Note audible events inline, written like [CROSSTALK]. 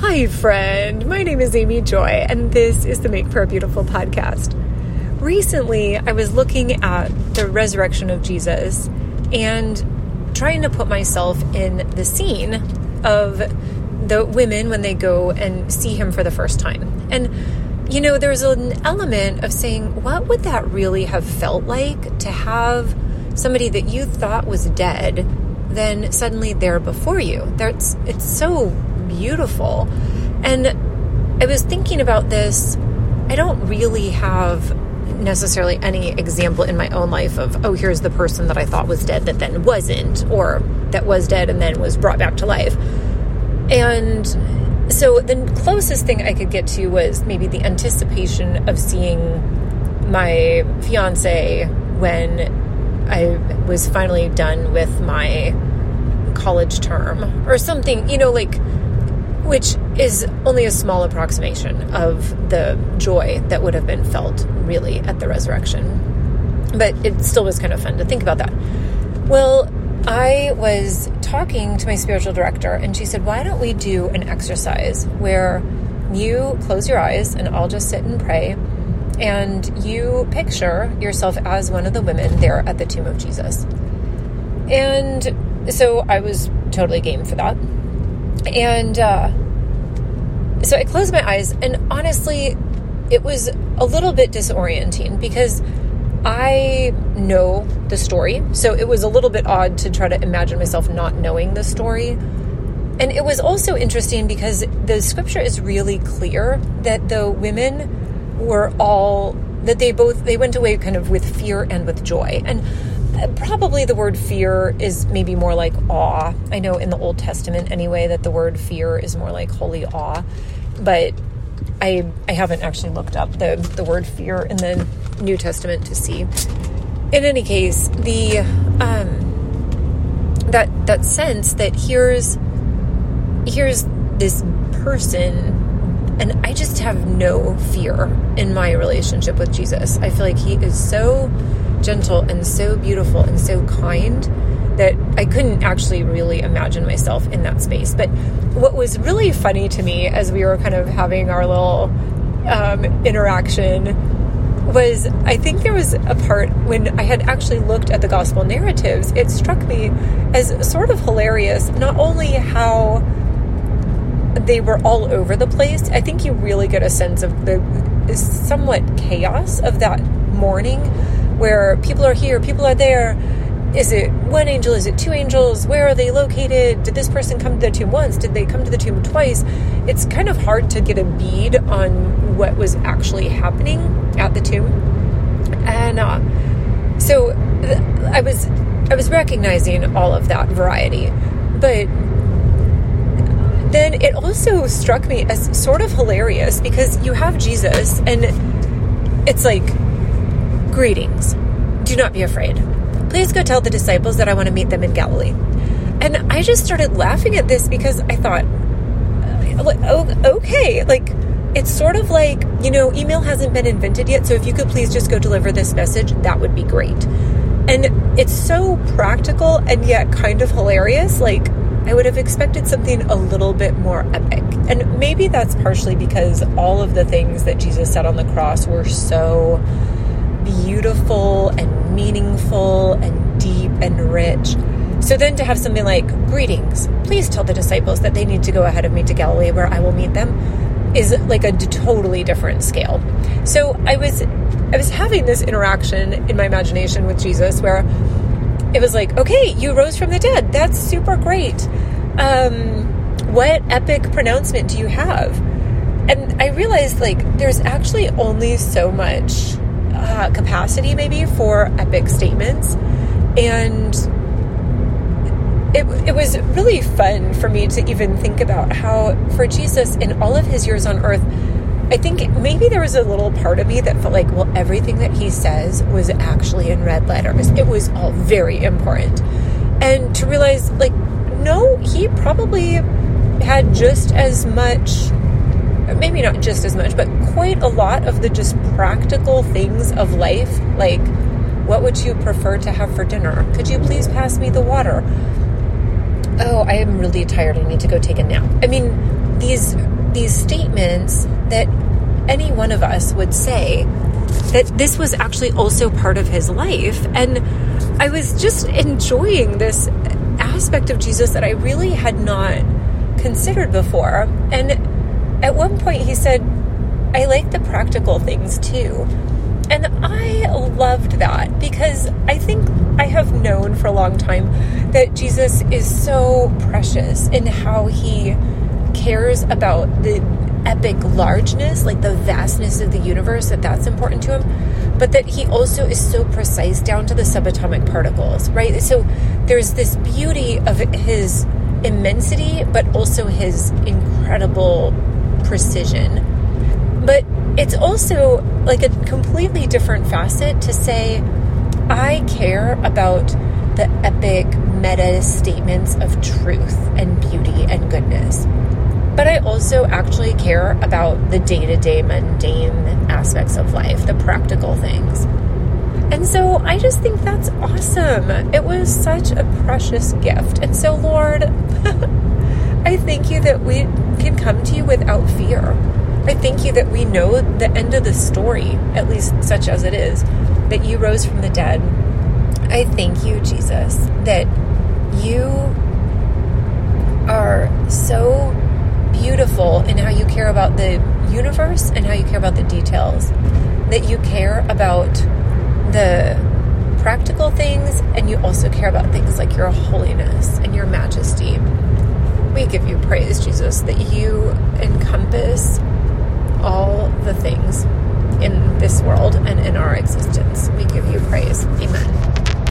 Hi, friend. My name is Amy Joy, and this is the Make for a Beautiful podcast. Recently, I was looking at the resurrection of Jesus and trying to put myself in the scene of the women when they go and see him for the first time. And, you know, there's an element of saying, what would that really have felt like to have somebody that you thought was dead then suddenly they're before you? That's, it's so beautiful. And I was thinking about this. I don't really have necessarily any example in my own life of, oh, here's the person that I thought was dead that then wasn't, or that was dead and then was brought back to life. And so the closest thing I could get to was maybe the anticipation of seeing my fiance when I was finally done with my college term or something, you know, like which is only a small approximation of the joy that would have been felt really at the resurrection. But it still was kind of fun to think about that. Well, I was talking to my spiritual director, and she said, Why don't we do an exercise where you close your eyes and I'll just sit and pray, and you picture yourself as one of the women there at the tomb of Jesus? And so I was totally game for that. And uh, so I closed my eyes, and honestly, it was a little bit disorienting because I know the story. So it was a little bit odd to try to imagine myself not knowing the story. And it was also interesting because the scripture is really clear that the women were all that they both they went away kind of with fear and with joy. And probably the word fear is maybe more like awe. I know in the Old Testament anyway that the word fear is more like holy awe, but I I haven't actually looked up the the word fear in the New Testament to see. In any case, the um, that that sense that here's here's this person and I just have no fear in my relationship with Jesus. I feel like he is so gentle and so beautiful and so kind that I couldn't actually really imagine myself in that space. But what was really funny to me as we were kind of having our little um, interaction was I think there was a part when I had actually looked at the gospel narratives, it struck me as sort of hilarious, not only how they were all over the place. I think you really get a sense of the somewhat chaos of that morning where people are here, people are there. Is it one angel? Is it two angels? Where are they located? Did this person come to the tomb once? Did they come to the tomb twice? It's kind of hard to get a bead on what was actually happening at the tomb. And uh, so I was I was recognizing all of that variety, but then it also struck me as sort of hilarious because you have Jesus and it's like Greetings. Do not be afraid. Please go tell the disciples that I want to meet them in Galilee. And I just started laughing at this because I thought, uh, oh, okay, like it's sort of like, you know, email hasn't been invented yet, so if you could please just go deliver this message, that would be great. And it's so practical and yet kind of hilarious. Like, I would have expected something a little bit more epic. And maybe that's partially because all of the things that Jesus said on the cross were so beautiful and meaningful and deep and rich. So then to have something like, Greetings, please tell the disciples that they need to go ahead of me to Galilee where I will meet them, is like a totally different scale. So I was I was having this interaction in my imagination with Jesus where it was like, okay, you rose from the dead. That's super great. Um, what epic pronouncement do you have? And I realized like there's actually only so much uh, capacity maybe for epic statements. And it, it was really fun for me to even think about how for jesus in all of his years on earth i think maybe there was a little part of me that felt like well everything that he says was actually in red letters. It was all very important. And to realize like no he probably had just as much maybe not just as much, but quite a lot of the just practical things of life, like what would you prefer to have for dinner? Could you please pass me the water? Oh, I am really tired. I need to go take a nap. I mean, these these statements that any one of us would say that this was actually also part of his life. And I was just enjoying this aspect of Jesus that I really had not considered before. And at one point, he said, I like the practical things too. And I loved that because I think I have known for a long time that Jesus is so precious in how he cares about the epic largeness, like the vastness of the universe, that that's important to him, but that he also is so precise down to the subatomic particles, right? So there's this beauty of his immensity, but also his incredible precision. But it's also like a completely different facet to say, I care about the epic meta statements of truth and beauty and goodness but I also actually care about the day to day mundane aspects of life, the practical things. And so I just think that's awesome. It was such a precious gift. And so, Lord, [LAUGHS] I thank you that we can come to you without fear. I thank you that we know the end of the story, at least such as it is, that you rose from the dead. I thank you, Jesus, that you are so beautiful in how you care about the universe and how you care about the details. That you care about the practical things and you also care about things like your holiness and your majesty. We praise, Jesus, that you encompass all the things in this world and in our existence. We give you praise. Amen.